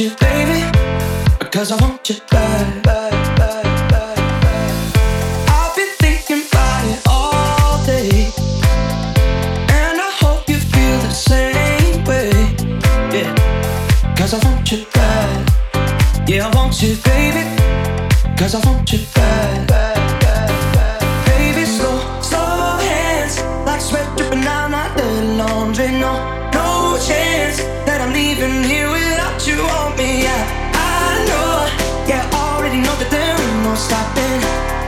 you, baby. Cause I want you bad, bad, bad, bad, bad. I've been thinking about it all day. And I hope you feel the same way. Yeah. Cause I want you bad. Yeah, I want you, baby. Cause I want you bad, bad, bad, bad. Baby, slow, slow hands. Like sweat dripping down my dirty laundry. No, no chance that I'm leaving know, yeah, already know that there ain't no stopping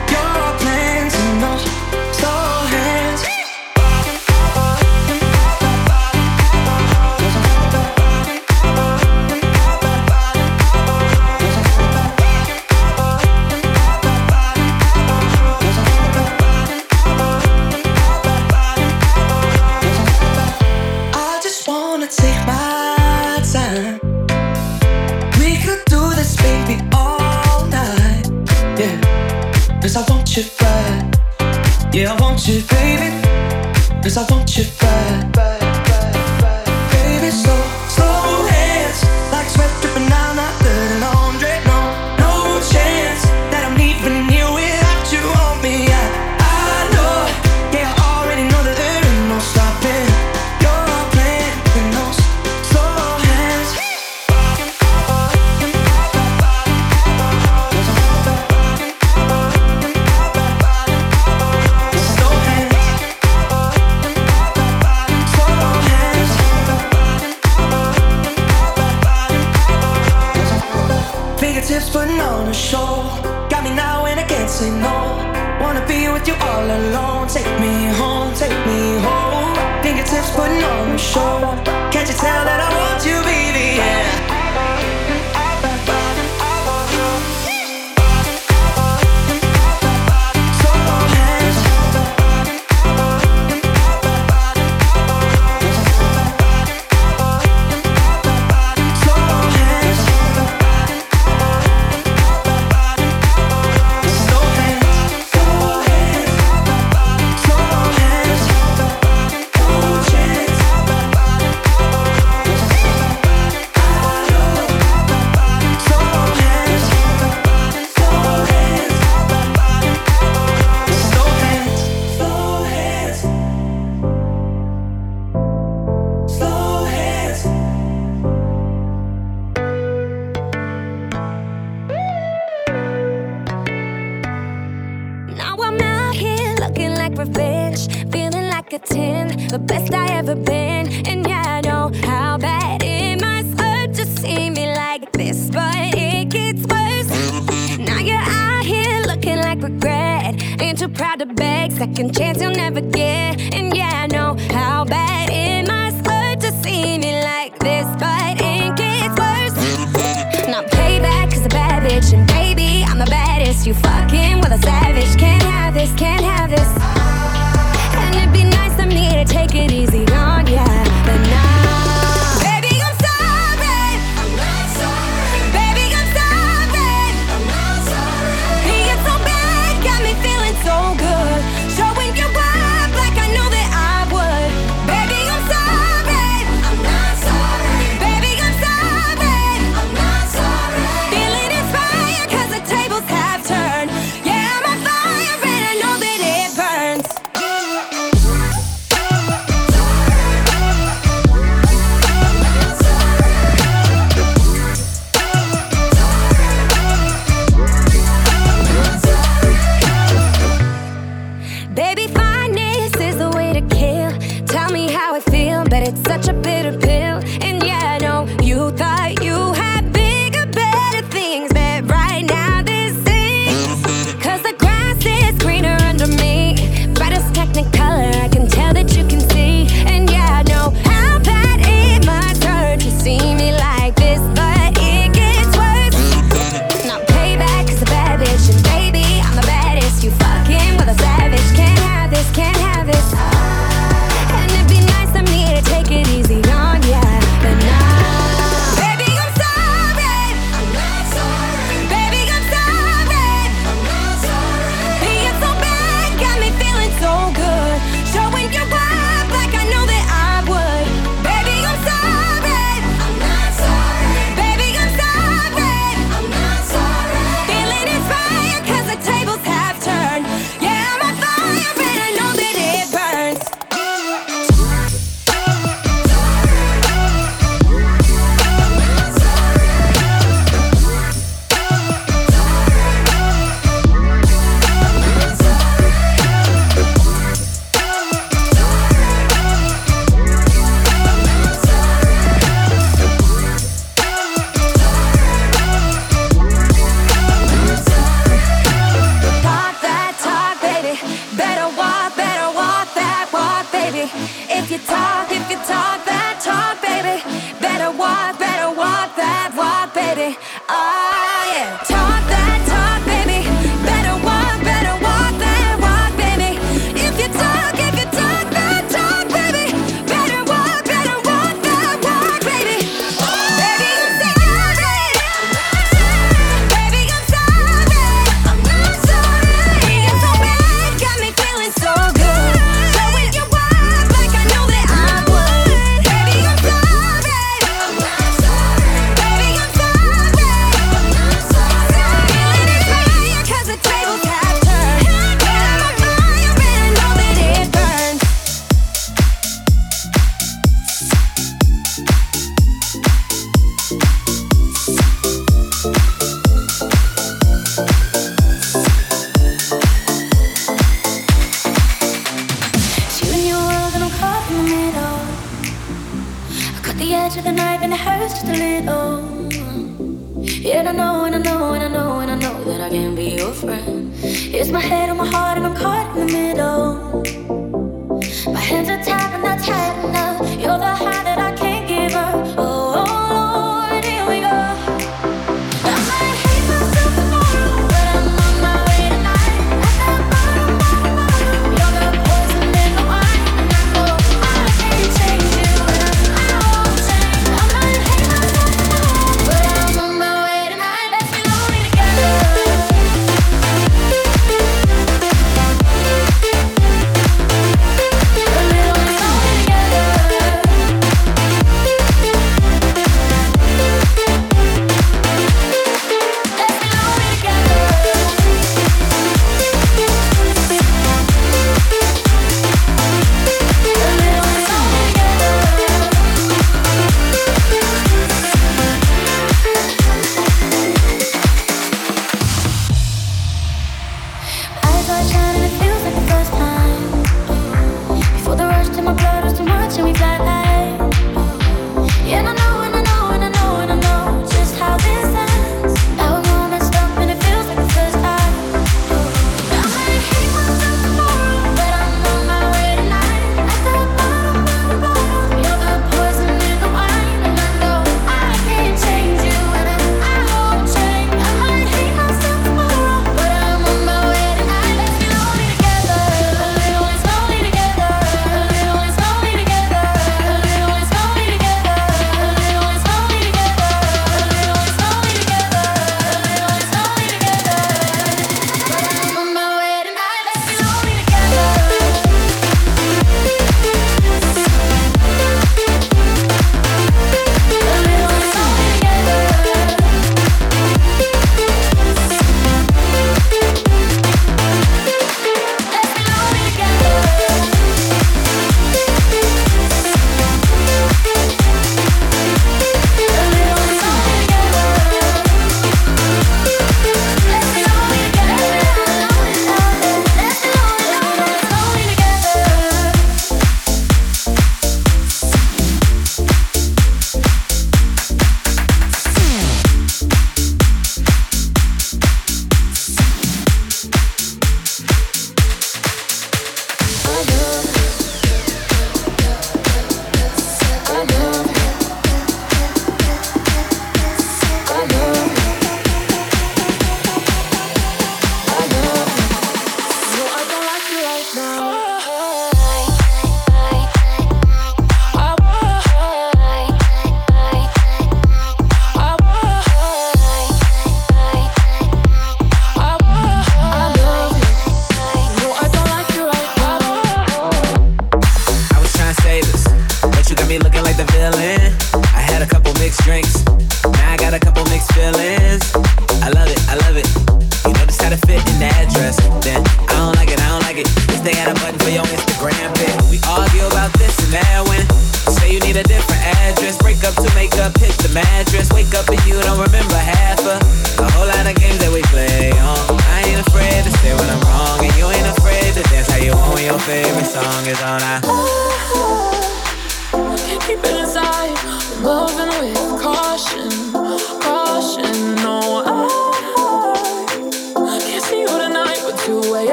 Cause I want you second chance you'll never get. And yeah, I know how bad it must hurt to see me like this, but it gets worse. Now payback is a bad bitch, and baby, I'm the baddest. You fucking with a savage. Can't have this, can't have this. And it'd be nice of me to take it easy high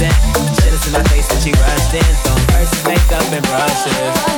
dancing. Shit is in my face and she rushed in. So first makeup and brushes.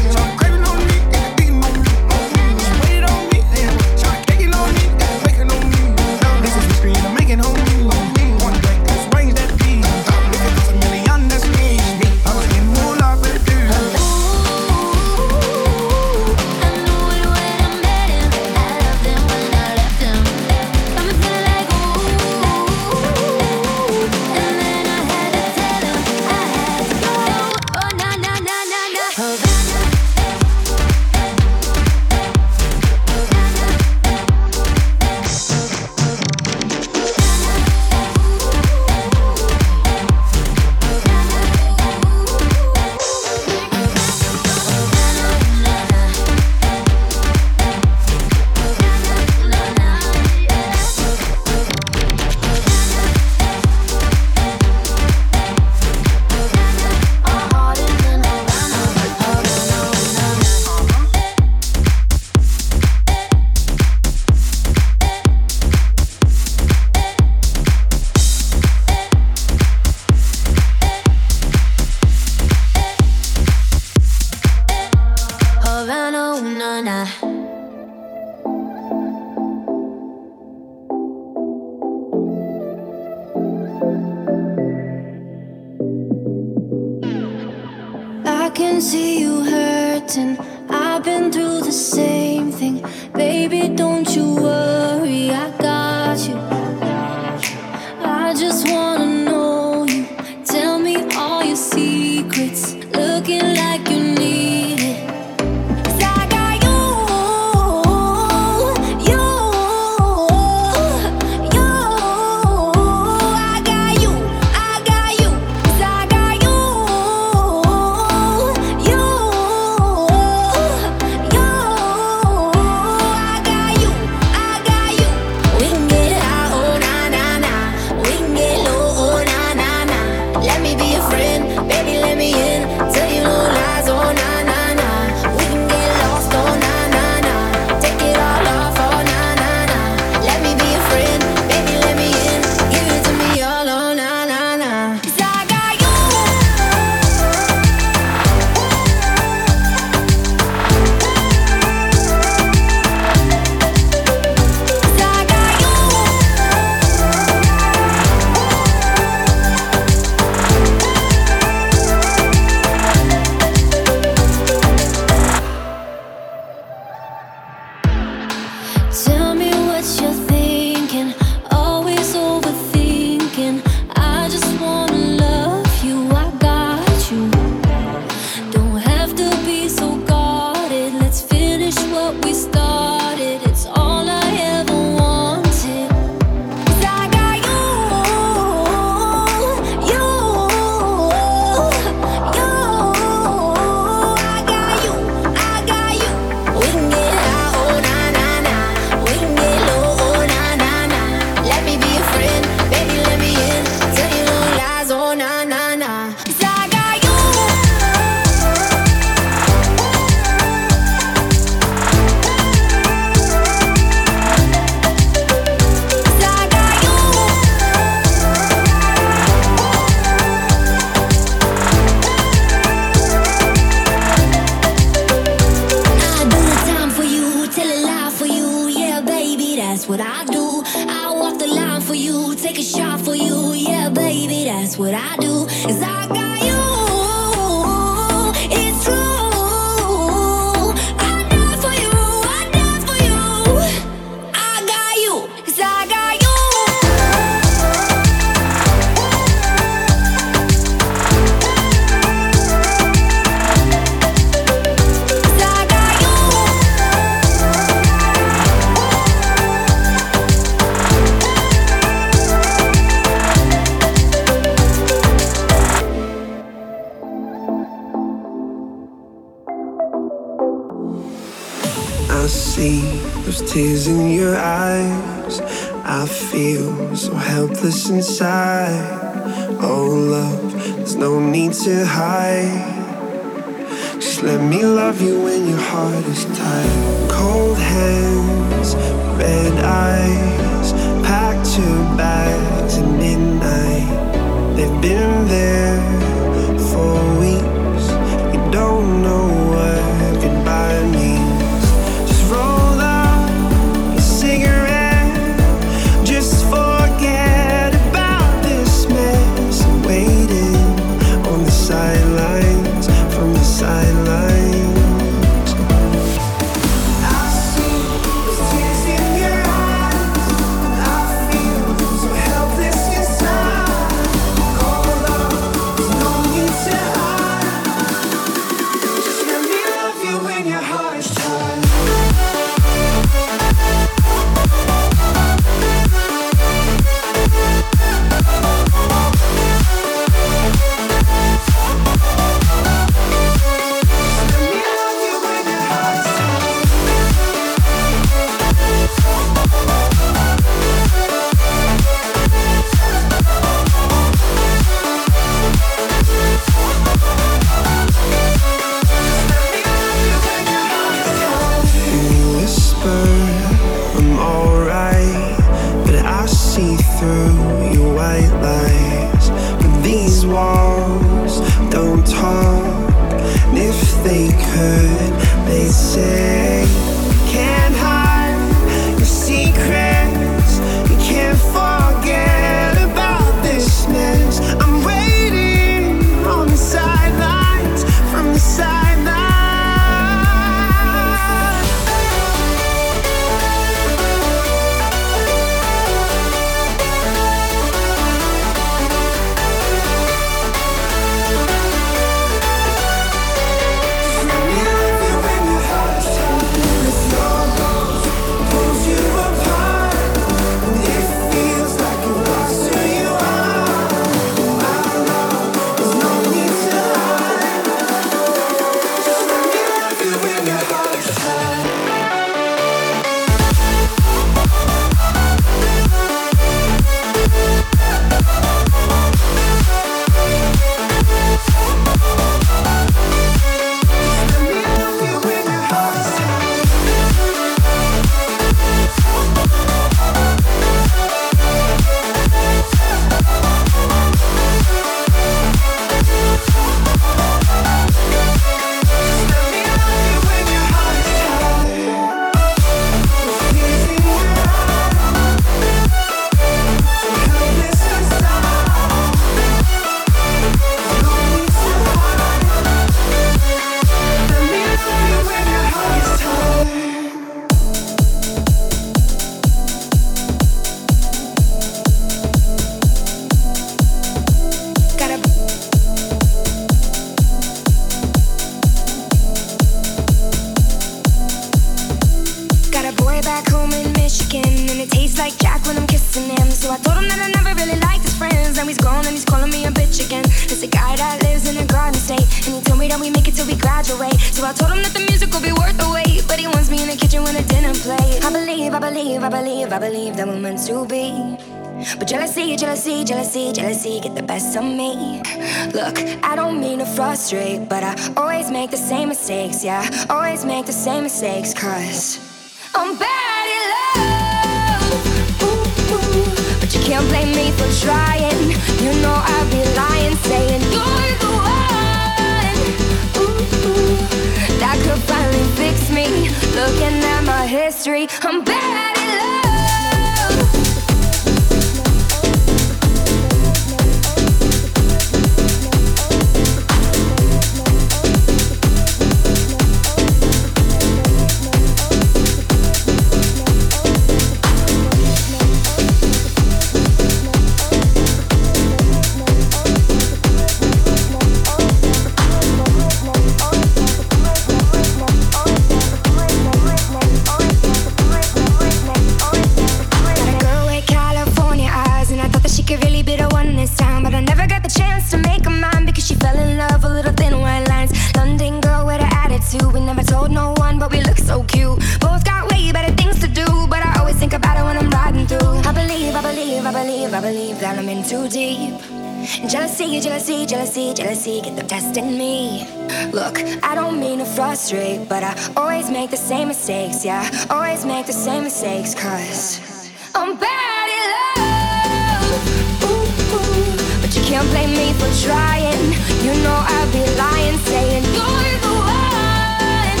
Look, I don't mean to frustrate, but I always make the same mistakes, yeah. Always make the same mistakes, cause I'm bad at love. Ooh, ooh. But you can't blame me for trying. You know I'd be lying, saying you're the one.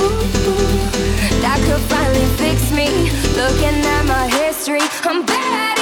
Ooh, ooh. That could finally fix me. Looking at my history, I'm bad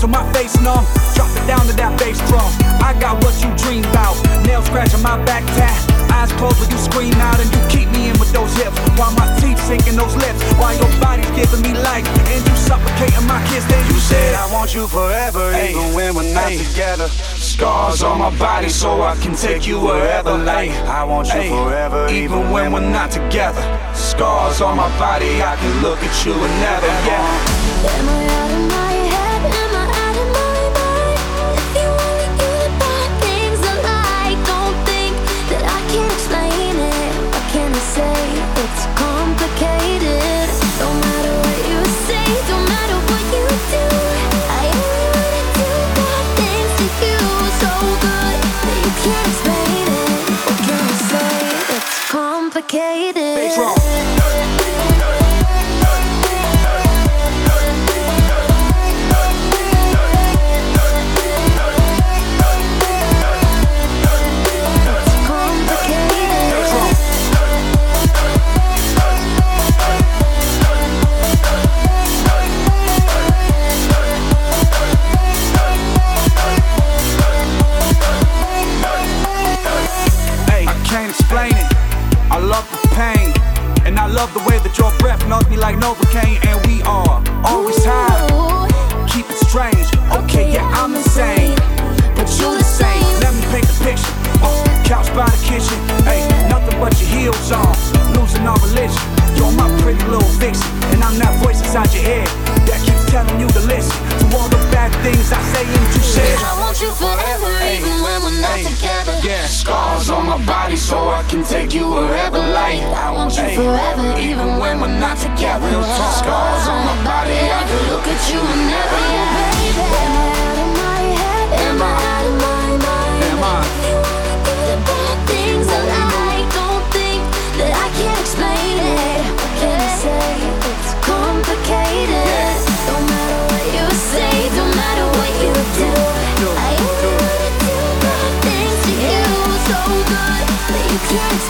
to my face numb. Drop it down to that bass drum. I got what you dream about. Nails scratching my back tat. Eyes closed when you scream out and you keep me in with those hips. While my teeth sinking those lips. While your body's giving me life and you suffocating my kiss. Then you said I want you forever, ay, even when we're not together. Scars on my body so I can take you wherever. Like I want you ay, forever, even when we're not together. Scars on my body, I can look at you and never. Yeah. Am I out of my So I can take you wherever, life. I want you forever, even when we're not together. Scars on my body, I can look at you and never, yeah, baby Yes.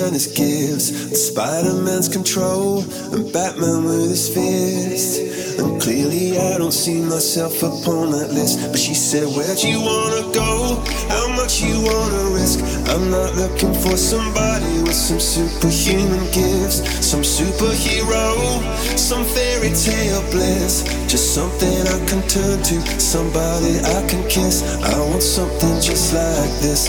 and his gifts, Spider Man's control, and Batman with his fist. And clearly, I don't see myself upon that list. But she said, Where'd you wanna go? How much you wanna risk? I'm not looking for somebody with some superhuman gifts, some superhero, some fairy tale bliss. Just something I can turn to, somebody I can kiss. I want something just like this.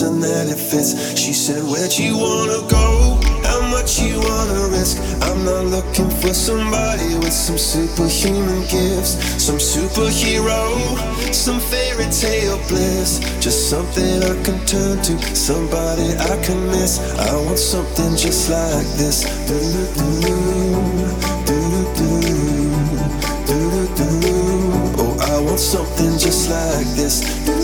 and that it fits. She said, Where'd you wanna go? How much you wanna risk? I'm not looking for somebody with some superhuman gifts, some superhero, some fairy tale bliss. Just something I can turn to, somebody I can miss. I want something just like this. Oh, I want something just like this.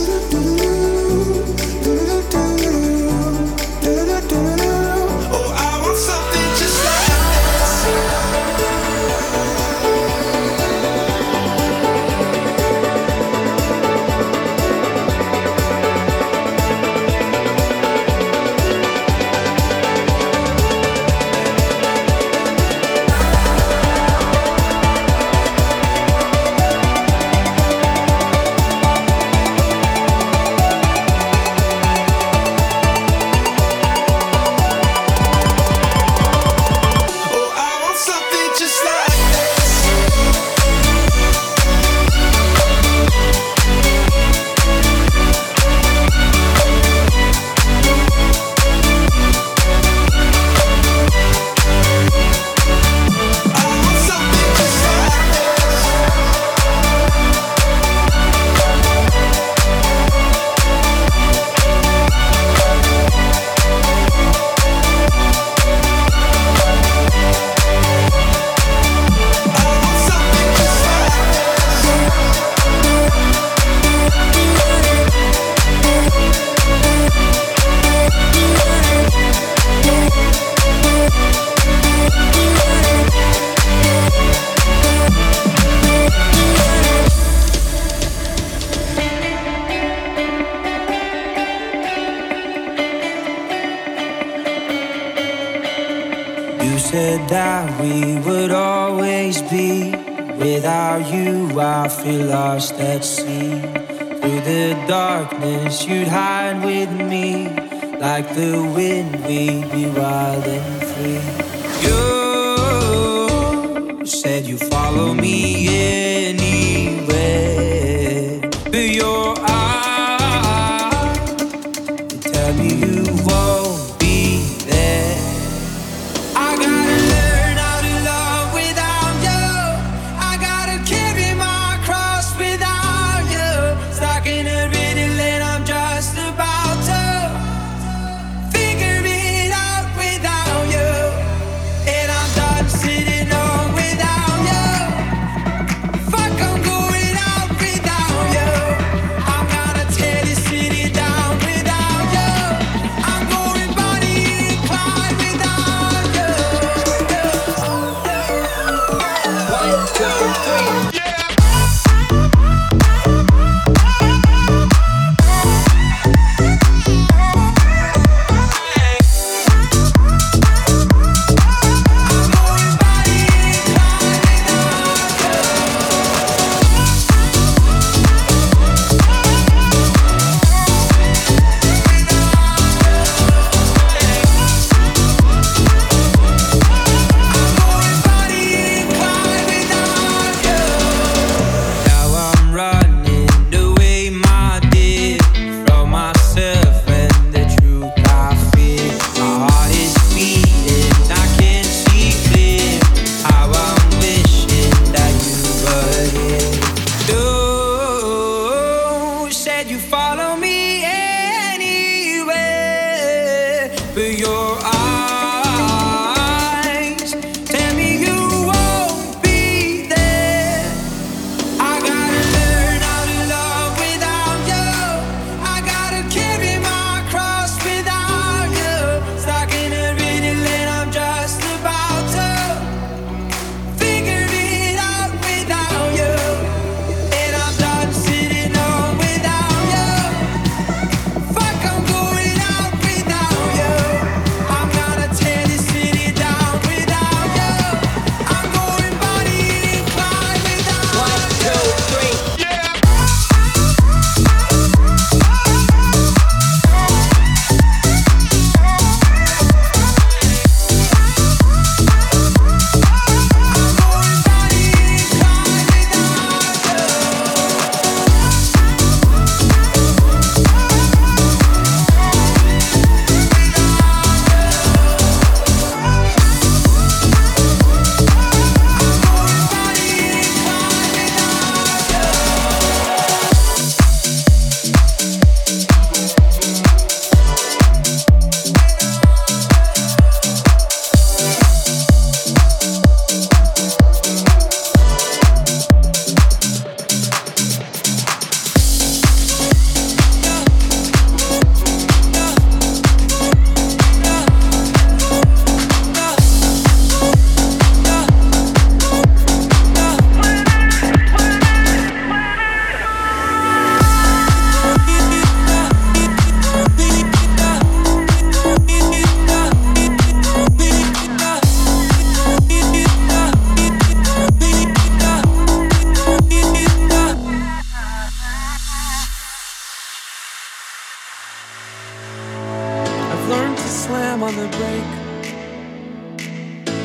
Slam on the brake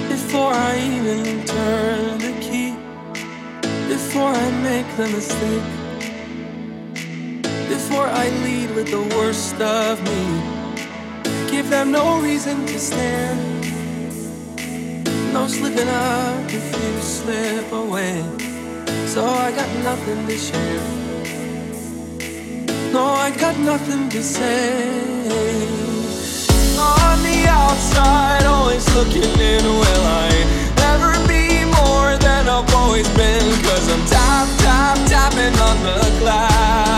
before I even turn the key, before I make the mistake, before I lead with the worst of me. Give them no reason to stand, no slipping up if you slip away. So I got nothing to share. No, I got nothing to say on the outside, always looking in. Will I ever be more than I've always been? Cause I'm tap, tap, tapping on the glass.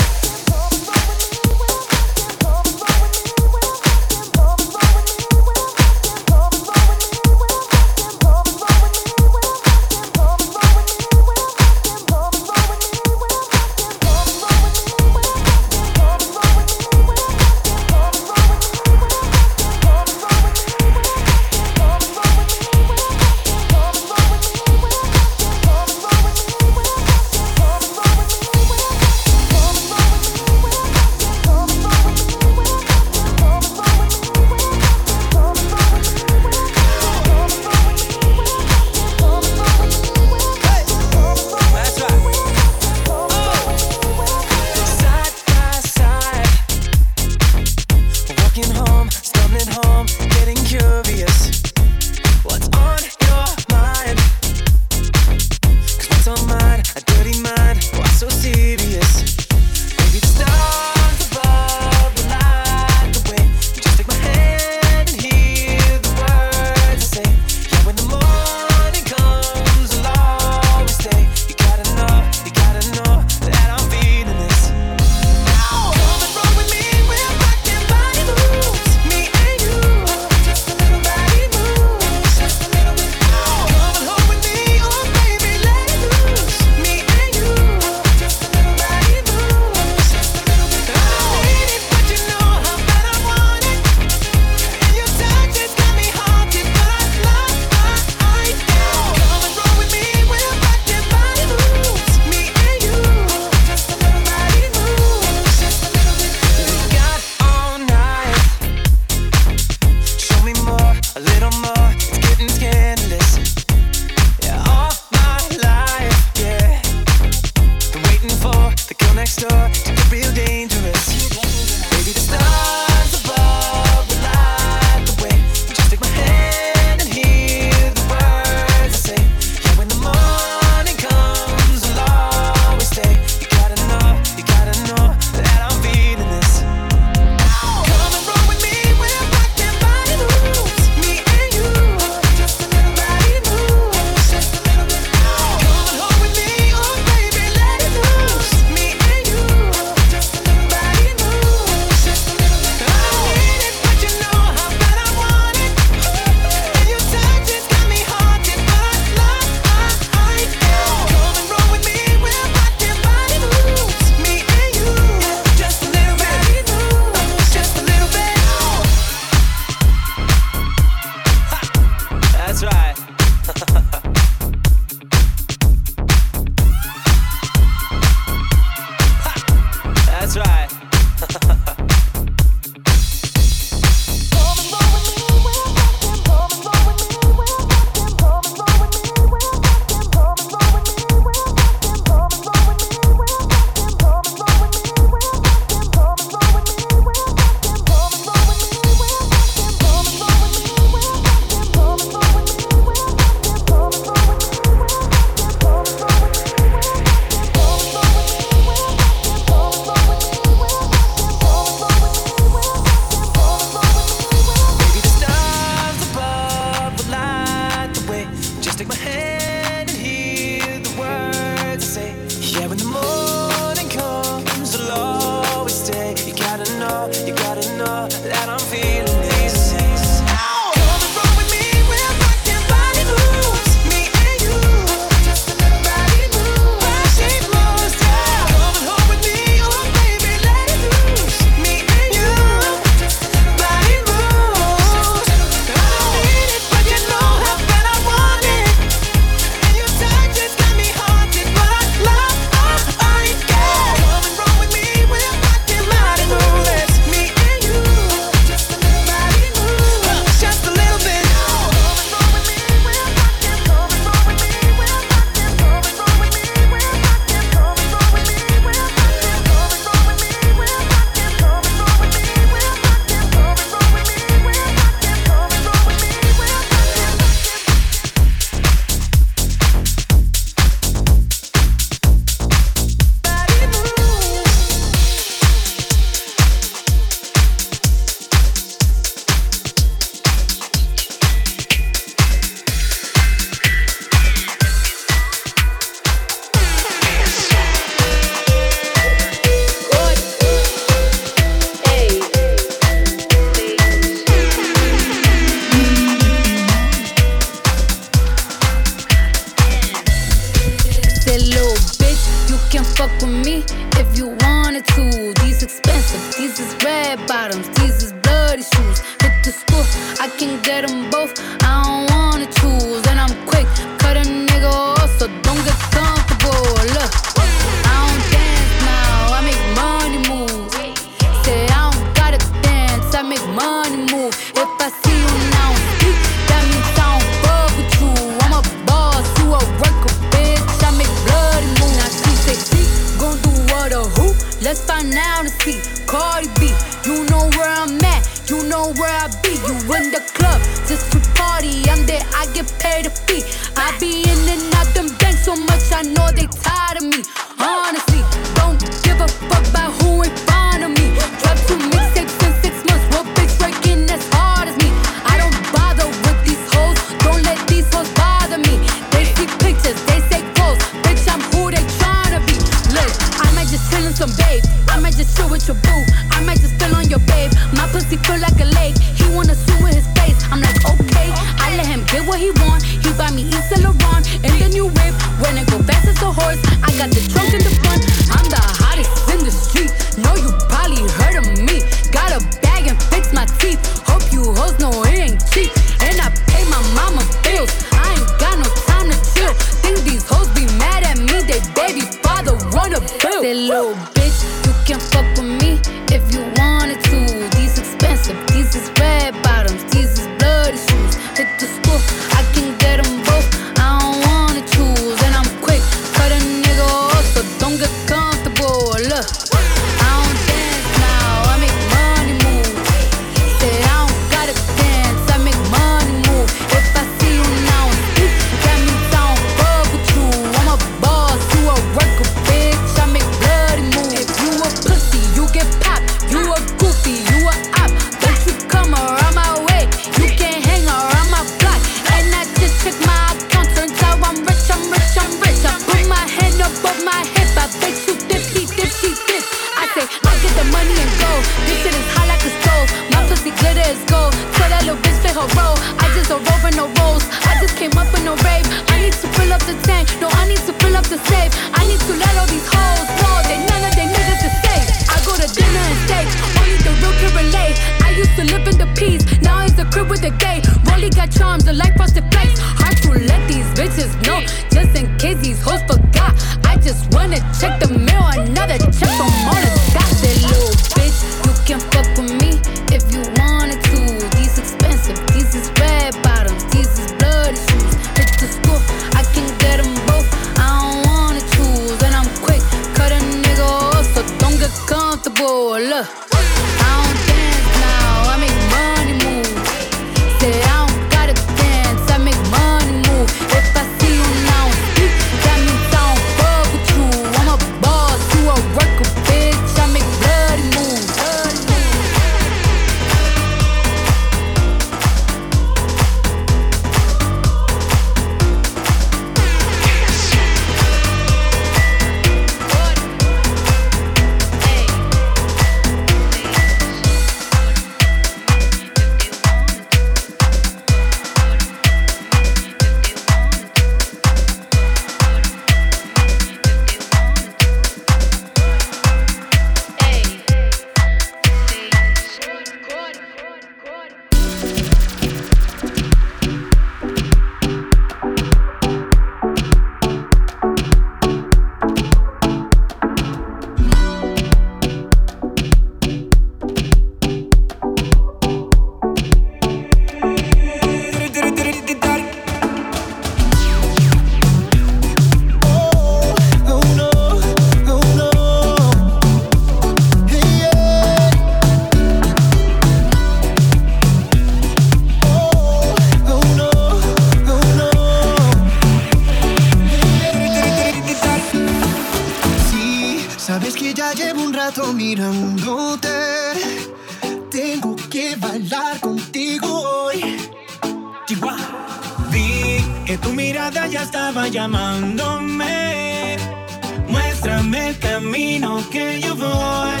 que yo voy.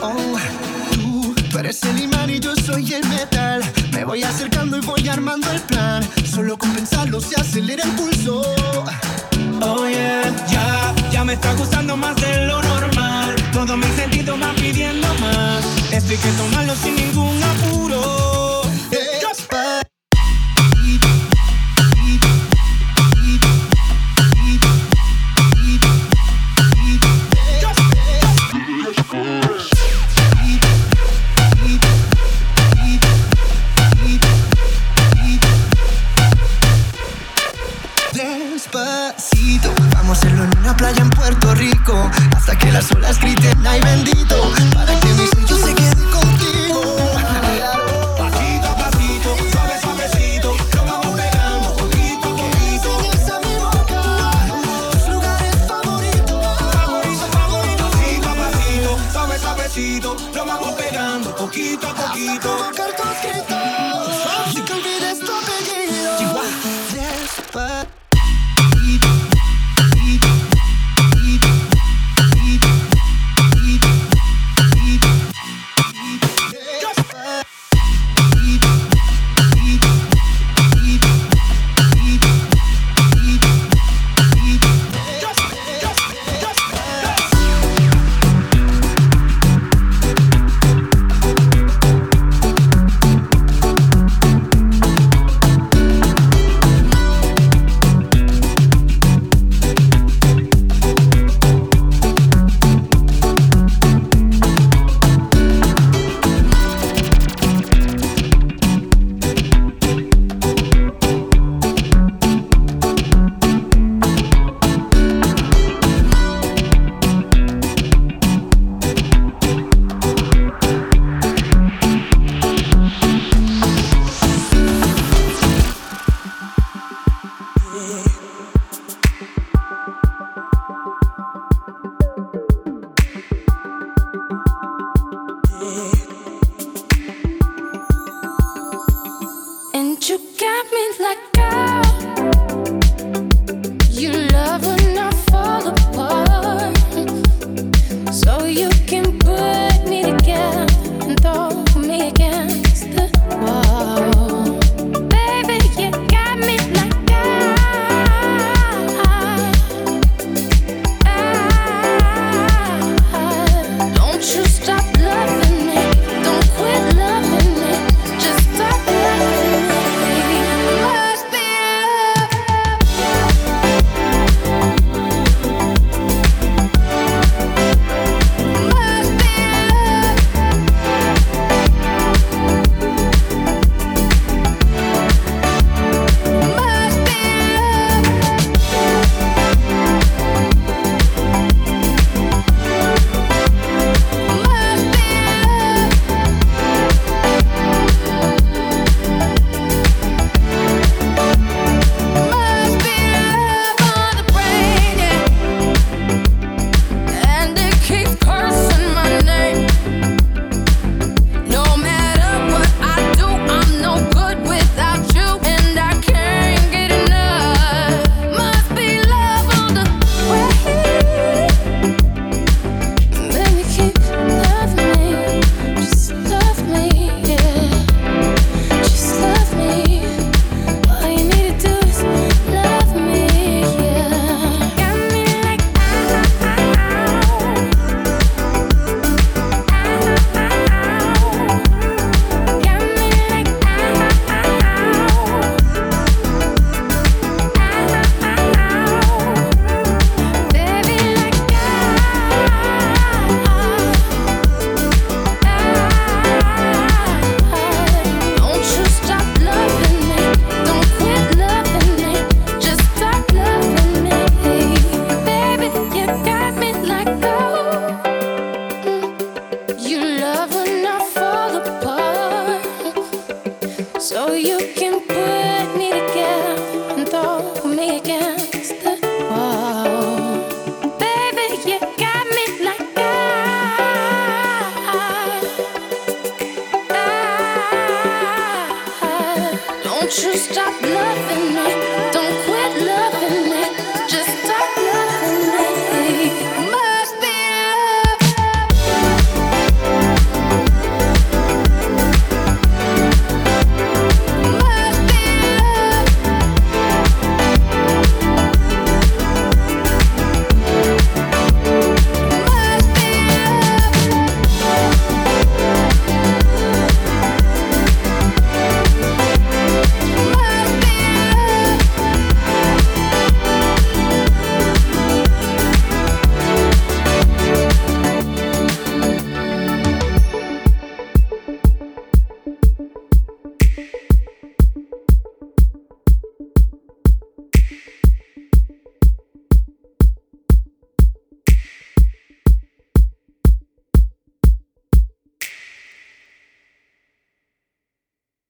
Oh, tú, eres el imán y yo soy el metal. Me voy acercando y voy armando el plan. Solo con pensarlo se acelera el pulso. Oh yeah, ya, ya me está gustando más de lo normal. Todo mi sentido va pidiendo más. Esto hay que tomarlo sin ningún apuro. Ay bendito.